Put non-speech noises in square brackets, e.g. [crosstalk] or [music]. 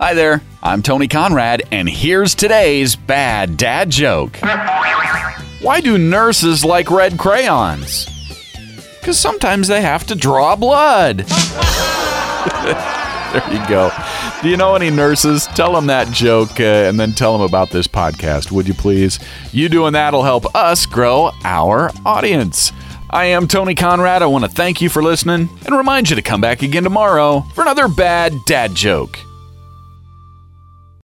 Hi there, I'm Tony Conrad, and here's today's bad dad joke. Why do nurses like red crayons? Because sometimes they have to draw blood. [laughs] there you go. Do you know any nurses? Tell them that joke uh, and then tell them about this podcast, would you please? You doing that'll help us grow our audience. I am Tony Conrad. I want to thank you for listening and remind you to come back again tomorrow for another bad dad joke.